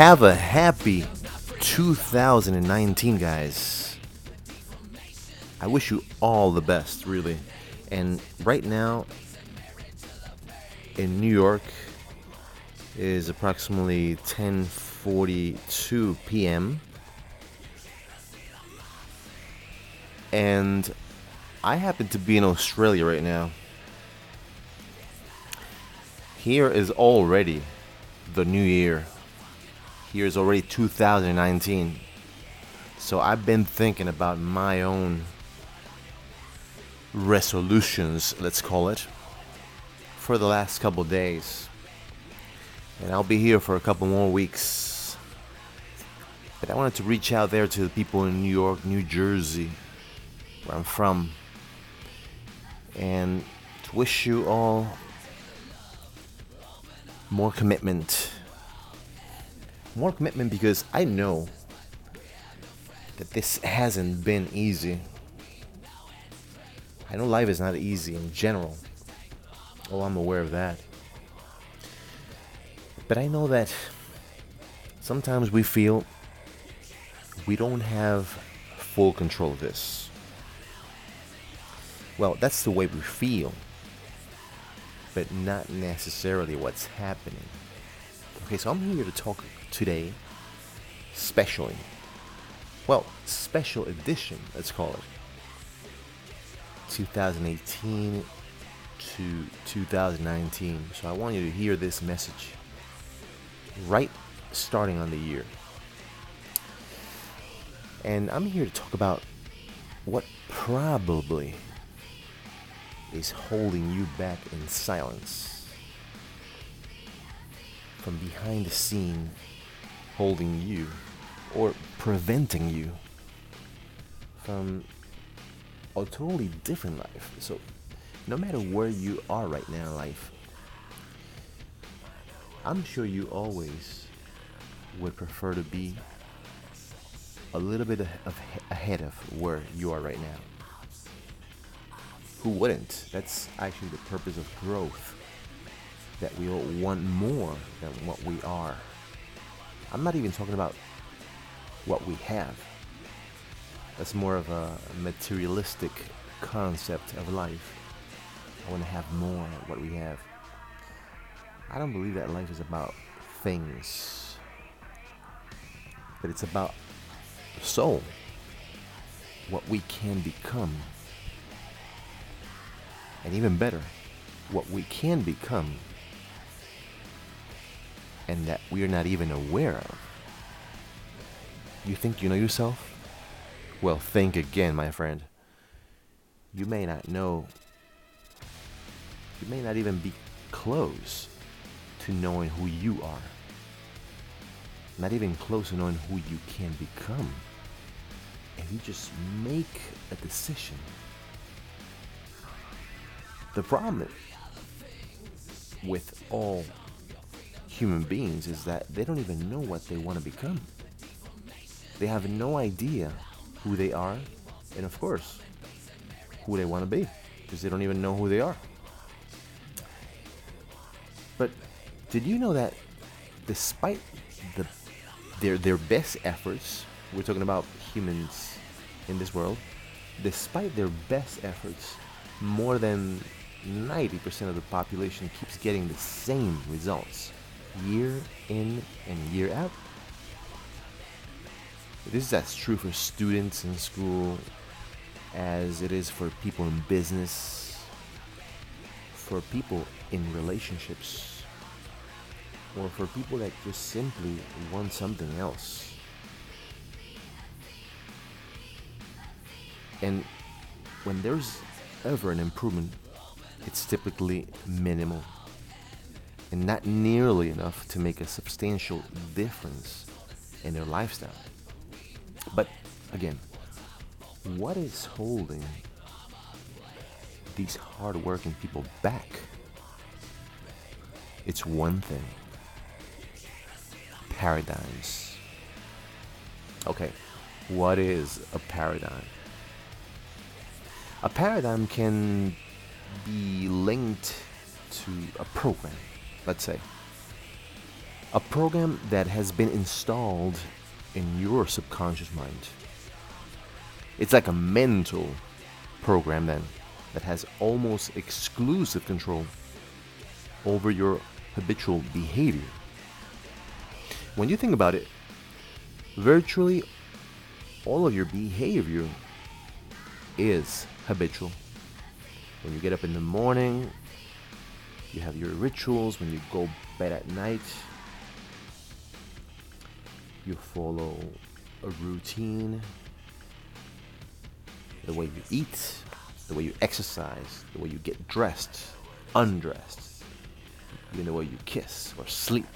Have a happy 2019, guys. I wish you all the best, really. And right now, in New York, is approximately 10:42 p.m. And I happen to be in Australia right now. Here is already the new year. Here is already 2019. So I've been thinking about my own resolutions, let's call it, for the last couple days. And I'll be here for a couple more weeks. But I wanted to reach out there to the people in New York, New Jersey, where I'm from, and to wish you all more commitment. More commitment because I know that this hasn't been easy. I know life is not easy in general. Oh, I'm aware of that. But I know that sometimes we feel we don't have full control of this. Well, that's the way we feel but not necessarily what's happening. Okay, so I'm here to talk today, specially. Well, special edition, let's call it. 2018 to 2019. So I want you to hear this message right starting on the year. And I'm here to talk about what probably is holding you back in silence. From behind the scene, holding you or preventing you from a totally different life. So, no matter where you are right now in life, I'm sure you always would prefer to be a little bit of ahead of where you are right now who wouldn't? That's actually the purpose of growth. That we all want more than what we are. I'm not even talking about what we have. That's more of a materialistic concept of life. I want to have more of what we have. I don't believe that life is about things, but it's about soul, what we can become and even better, what we can become and that we are not even aware of. You think you know yourself? Well, think again, my friend. You may not know, you may not even be close to knowing who you are. Not even close to knowing who you can become. And you just make a decision the problem with all human beings is that they don't even know what they want to become. They have no idea who they are, and of course, who they want to be, because they don't even know who they are. But did you know that despite the, their, their best efforts, we're talking about humans in this world, despite their best efforts, more than 90% of the population keeps getting the same results year in and year out. This is as true for students in school as it is for people in business, for people in relationships, or for people that just simply want something else. And when there's ever an improvement it's typically minimal and not nearly enough to make a substantial difference in their lifestyle. But again, what is holding these hardworking people back? It's one thing paradigms. Okay, what is a paradigm? A paradigm can be linked to a program, let's say. A program that has been installed in your subconscious mind. It's like a mental program then that has almost exclusive control over your habitual behavior. When you think about it, virtually all of your behavior is habitual. When you get up in the morning, you have your rituals. When you go bed at night, you follow a routine. The way you eat, the way you exercise, the way you get dressed, undressed, even the way you kiss or sleep.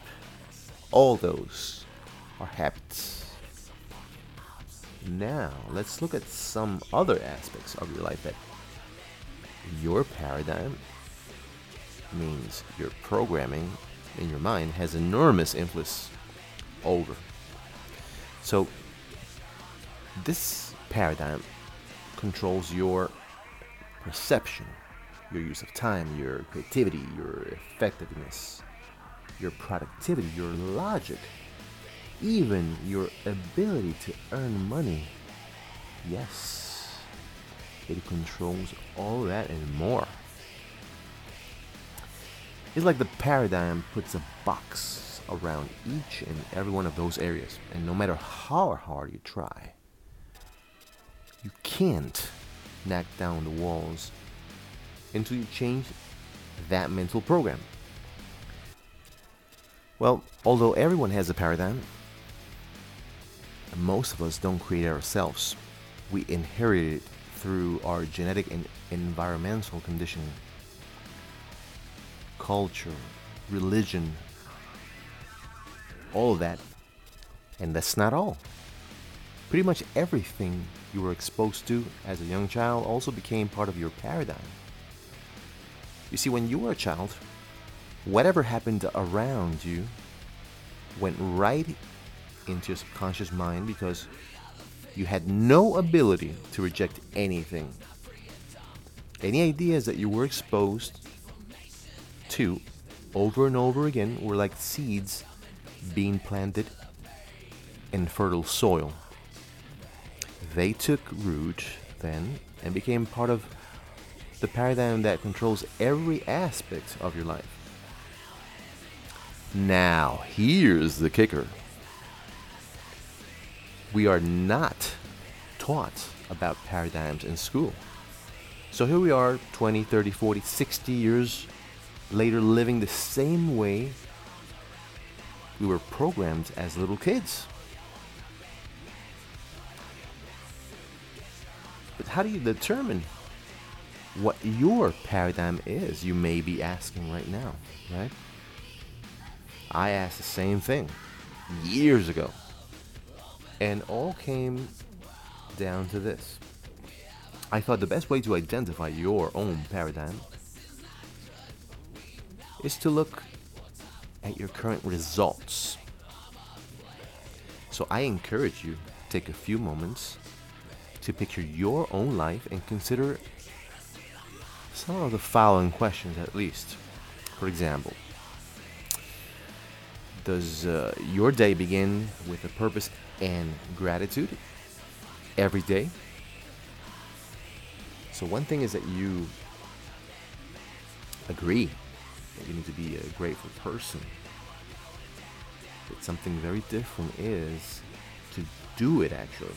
All those are habits. Now, let's look at some other aspects of your life that your paradigm means your programming in your mind has enormous influence over. So, this paradigm controls your perception, your use of time, your creativity, your effectiveness, your productivity, your logic, even your ability to earn money. Yes, it controls all that and more. It's like the paradigm puts a box around each and every one of those areas, and no matter how hard you try, you can't knock down the walls until you change that mental program. Well, although everyone has a paradigm, most of us don't create ourselves. We inherit it through our genetic and environmental conditioning, culture, religion, all of that. And that's not all. Pretty much everything you were exposed to as a young child also became part of your paradigm. You see, when you were a child, whatever happened around you went right into your subconscious mind because you had no ability to reject anything. Any ideas that you were exposed to over and over again were like seeds being planted in fertile soil. They took root then and became part of the paradigm that controls every aspect of your life. Now, here's the kicker we are not taught about paradigms in school. So here we are 20, 30, 40, 60 years later living the same way we were programmed as little kids. But how do you determine what your paradigm is? You may be asking right now, right? I asked the same thing years ago. And all came down to this. I thought the best way to identify your own paradigm is to look at your current results. So I encourage you take a few moments to picture your own life and consider some of the following questions at least. For example, does uh, your day begin with a purpose and gratitude every day? So, one thing is that you agree that you need to be a grateful person. But something very different is to do it actually.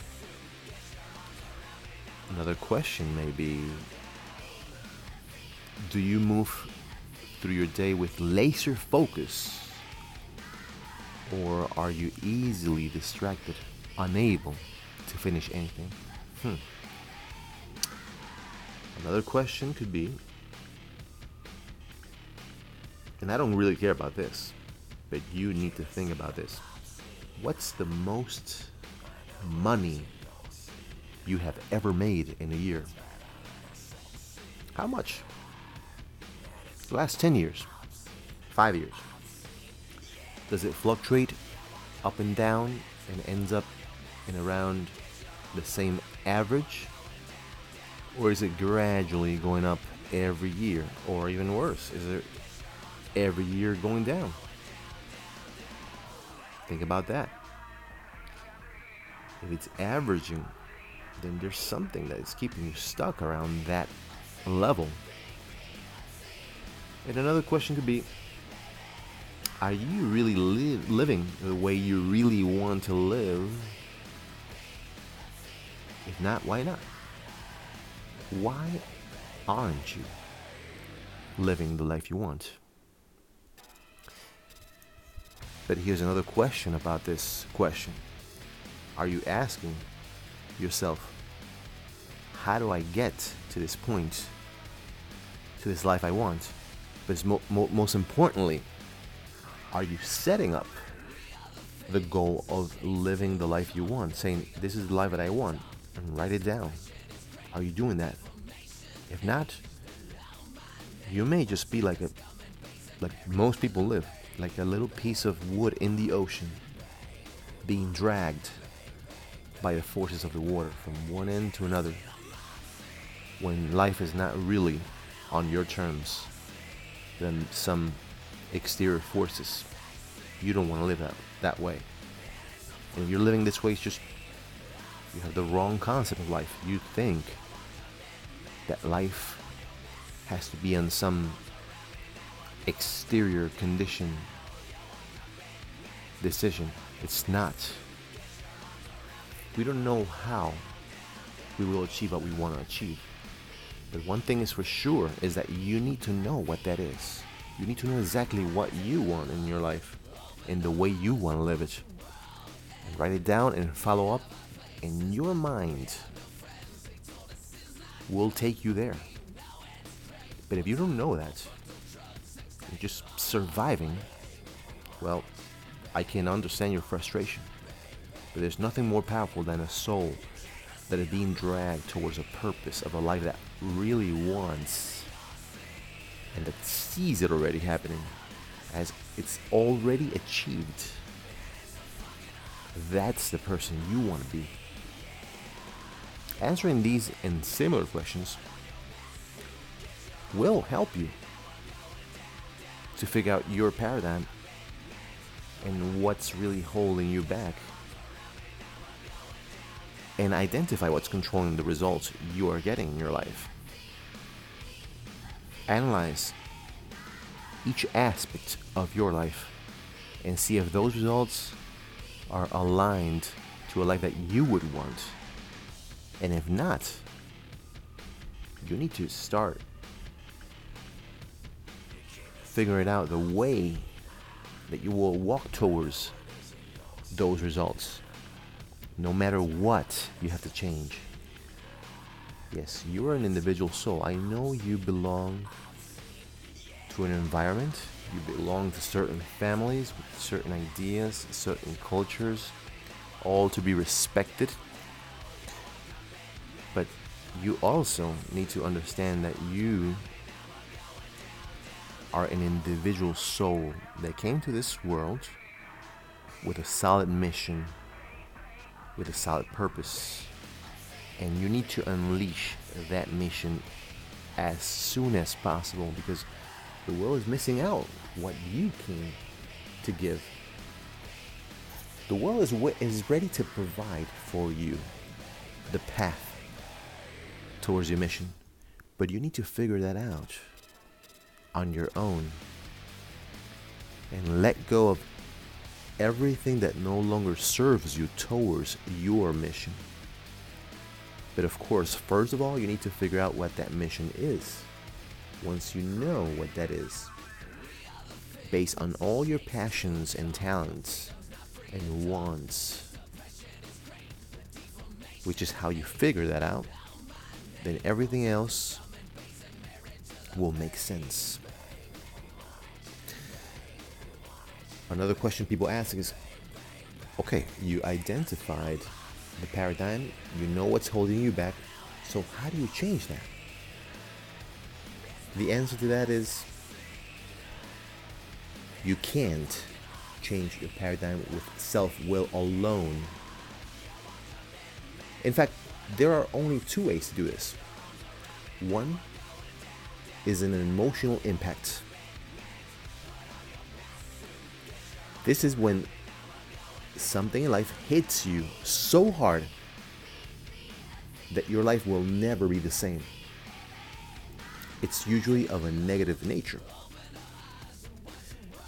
Another question may be Do you move through your day with laser focus? Or are you easily distracted, unable to finish anything? Hmm. Another question could be and I don't really care about this, but you need to think about this. What's the most money you have ever made in a year? How much? The last 10 years, 5 years. Does it fluctuate up and down and ends up in around the same average? Or is it gradually going up every year? Or even worse, is it every year going down? Think about that. If it's averaging, then there's something that is keeping you stuck around that level. And another question could be Are you really li- living the way you really want to live? If not, why not? Why aren't you living the life you want? But here's another question about this question Are you asking yourself, how do I get to this point, to this life I want? But mo- mo- most importantly, are you setting up the goal of living the life you want? Saying, this is the life that I want, and write it down. Are you doing that? If not, you may just be like a like most people live like a little piece of wood in the ocean being dragged by the forces of the water from one end to another when life is not really on your terms then some exterior forces you don't want to live that, that way. And if you're living this way it's just you have the wrong concept of life. You think that life has to be on some exterior condition decision. It's not. We don't know how we will achieve what we want to achieve. But one thing is for sure is that you need to know what that is. You need to know exactly what you want in your life and the way you want to live it. And write it down and follow up, and your mind will take you there. But if you don't know that, just surviving, well, I can understand your frustration. But there's nothing more powerful than a soul that is being dragged towards a purpose of a life that really wants and that sees it already happening as it's already achieved. That's the person you want to be. Answering these and similar questions will help you to figure out your paradigm and what's really holding you back. And identify what's controlling the results you are getting in your life. Analyze each aspect of your life and see if those results are aligned to a life that you would want. And if not, you need to start figuring out the way that you will walk towards those results. No matter what, you have to change. Yes, you are an individual soul. I know you belong to an environment, you belong to certain families with certain ideas, certain cultures, all to be respected. But you also need to understand that you are an individual soul that came to this world with a solid mission, with a solid purpose. And you need to unleash that mission as soon as possible because the world is missing out what you came to give. The world is, is ready to provide for you the path towards your mission, but you need to figure that out on your own and let go of everything that no longer serves you towards your mission. But of course, first of all, you need to figure out what that mission is. Once you know what that is, based on all your passions and talents and wants, which is how you figure that out, then everything else will make sense. Another question people ask is okay, you identified the paradigm, you know what's holding you back, so how do you change that? The answer to that is you can't change your paradigm with self will alone. In fact, there are only two ways to do this. One is an emotional impact. This is when something in life hits you so hard that your life will never be the same. It's usually of a negative nature,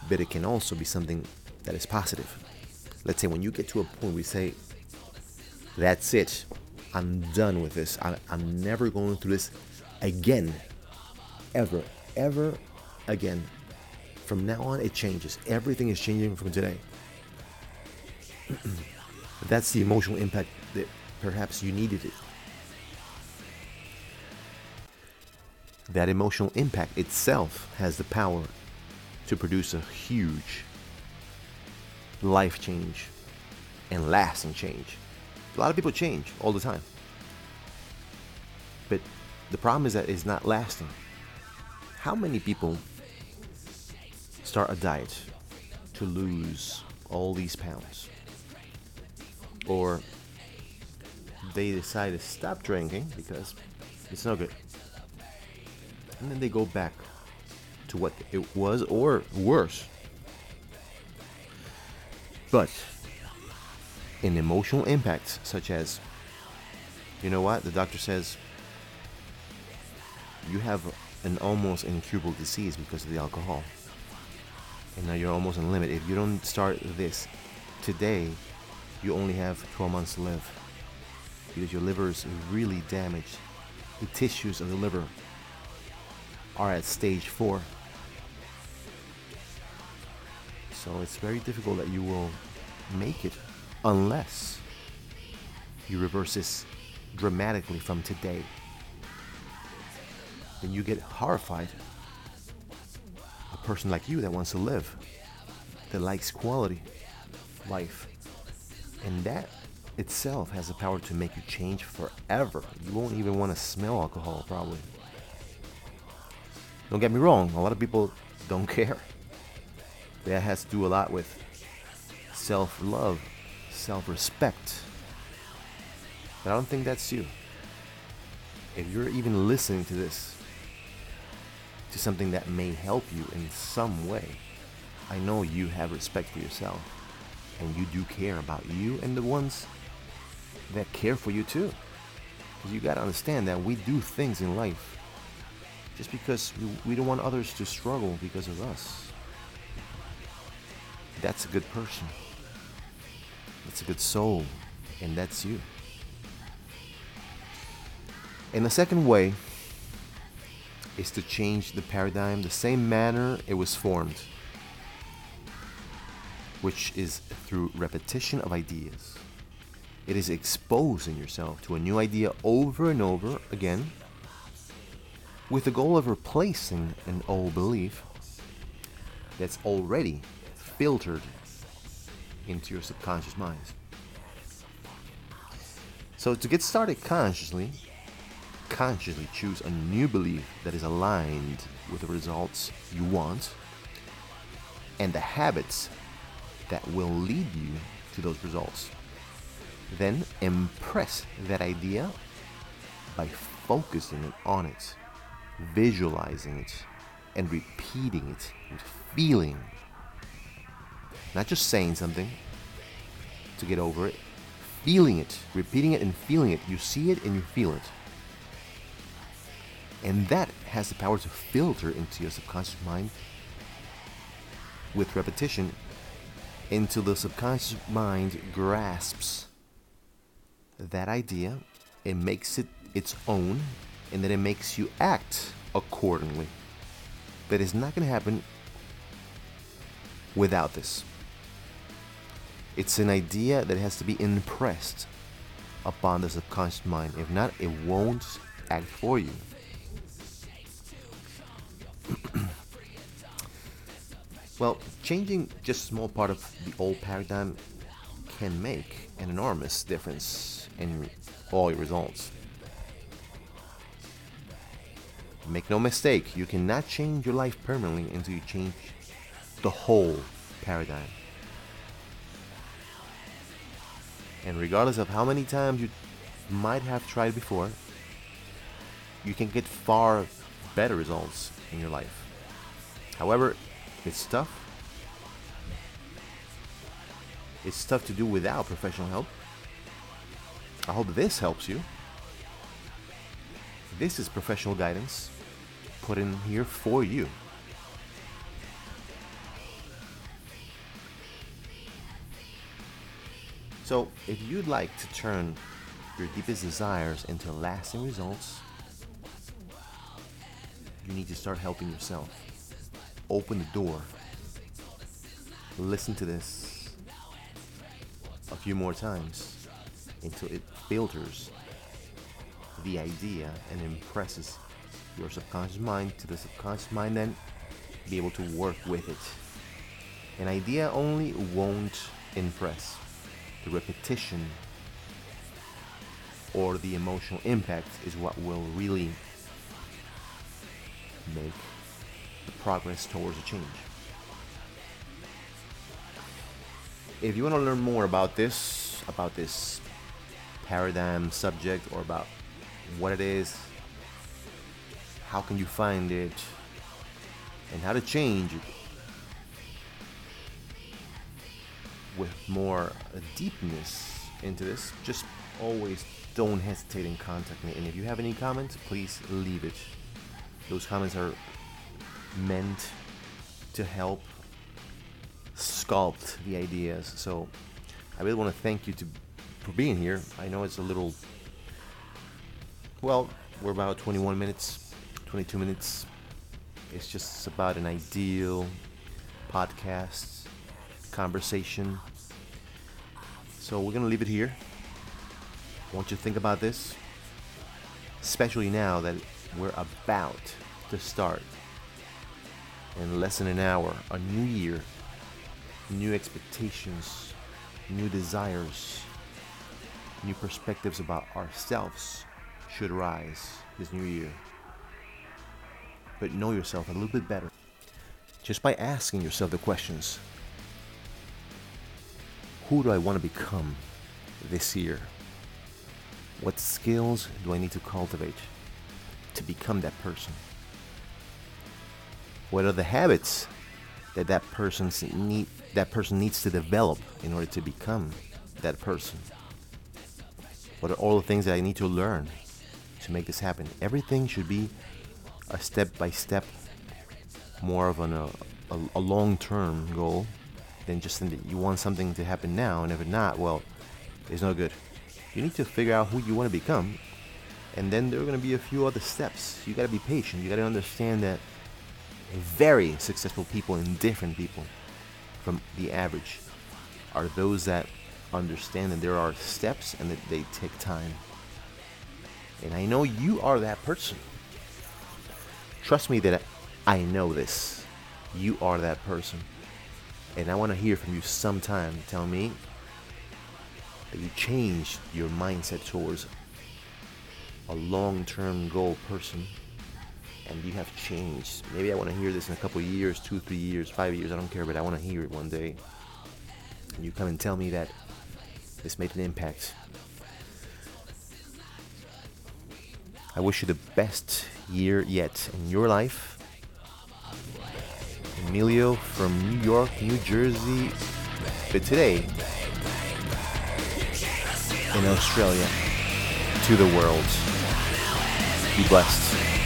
but it can also be something that is positive. Let's say when you get to a point where you say, That's it, I'm done with this, I, I'm never going through this again, ever, ever again. From now on, it changes. Everything is changing from today. That's the emotional impact that perhaps you needed it. That emotional impact itself has the power to produce a huge life change and lasting change. A lot of people change all the time. But the problem is that it's not lasting. How many people start a diet to lose all these pounds? Or they decide to stop drinking because it's no good. And then they go back to what it was or worse. But in emotional impacts, such as, you know what, the doctor says you have an almost incurable disease because of the alcohol. And now you're almost on limit. If you don't start this today, you only have 12 months to live because your liver is really damaged. The tissues of the liver are at stage four. So it's very difficult that you will make it unless you reverse this dramatically from today. Then you get horrified. A person like you that wants to live, that likes quality life. And that itself has the power to make you change forever. You won't even want to smell alcohol, probably. Don't get me wrong, a lot of people don't care. That has to do a lot with self love, self respect. But I don't think that's you. If you're even listening to this, to something that may help you in some way, I know you have respect for yourself and you do care about you and the ones that care for you too. Because you got to understand that we do things in life just because we don't want others to struggle because of us. That's a good person. That's a good soul. And that's you. And the second way is to change the paradigm the same manner it was formed, which is through repetition of ideas. It is exposing yourself to a new idea over and over again with the goal of replacing an old belief that's already filtered into your subconscious mind. So, to get started consciously, consciously choose a new belief that is aligned with the results you want and the habits that will lead you to those results. Then impress that idea by focusing on it, visualizing it, and repeating it feeling. Not just saying something to get over it, feeling it, repeating it and feeling it. You see it and you feel it. And that has the power to filter into your subconscious mind with repetition until the subconscious mind grasps that idea, it makes it its own, and then it makes you act accordingly. But it's not going to happen without this. It's an idea that has to be impressed upon the subconscious mind. If not, it won't act for you. well, changing just a small part of the old paradigm can make an enormous difference in all your results. Make no mistake, you cannot change your life permanently until you change the whole paradigm. And regardless of how many times you might have tried before, you can get far better results in your life. However, it's tough. It's tough to do without professional help. I hope this helps you. This is professional guidance put in here for you. So, if you'd like to turn your deepest desires into lasting results, you need to start helping yourself. Open the door. Listen to this a few more times until it filters the idea and impresses your subconscious mind to the subconscious mind then be able to work with it. An idea only won't impress. The repetition or the emotional impact is what will really make progress towards a change. If you want to learn more about this, about this paradigm subject, or about what it is, how can you find it, and how to change it with more deepness into this, just always don't hesitate and contact me. And if you have any comments, please leave it. Those comments are meant to help sculpt the ideas. So I really want to thank you to, for being here. I know it's a little, well, we're about 21 minutes, 22 minutes. It's just about an ideal podcast conversation. So we're going to leave it here. I want you to think about this, especially now that we're about to start in less than an hour a new year, new expectations, new desires, new perspectives about ourselves should rise this new year. But know yourself a little bit better just by asking yourself the questions Who do I want to become this year? What skills do I need to cultivate to become that person? What are the habits that that person's need that person needs to develop in order to become that person? What are all the things that I need to learn to make this happen? Everything should be a step by step, more of an, a, a long term goal than just that you want something to happen now, and if not, well, it's no good. You need to figure out who you want to become, and then there are going to be a few other steps. You got to be patient. You got to understand that very successful people and different people from the average are those that understand that there are steps and that they take time. And I know you are that person. Trust me that I know this. You are that person. And I want to hear from you sometime. Tell me that you changed your mindset towards a long term goal person and you have changed. Maybe I want to hear this in a couple years, two, three years, five years, I don't care, but I want to hear it one day. And you come and tell me that this made an impact. I wish you the best year yet in your life. Emilio from New York, New Jersey, but today in Australia to the world. Be blessed.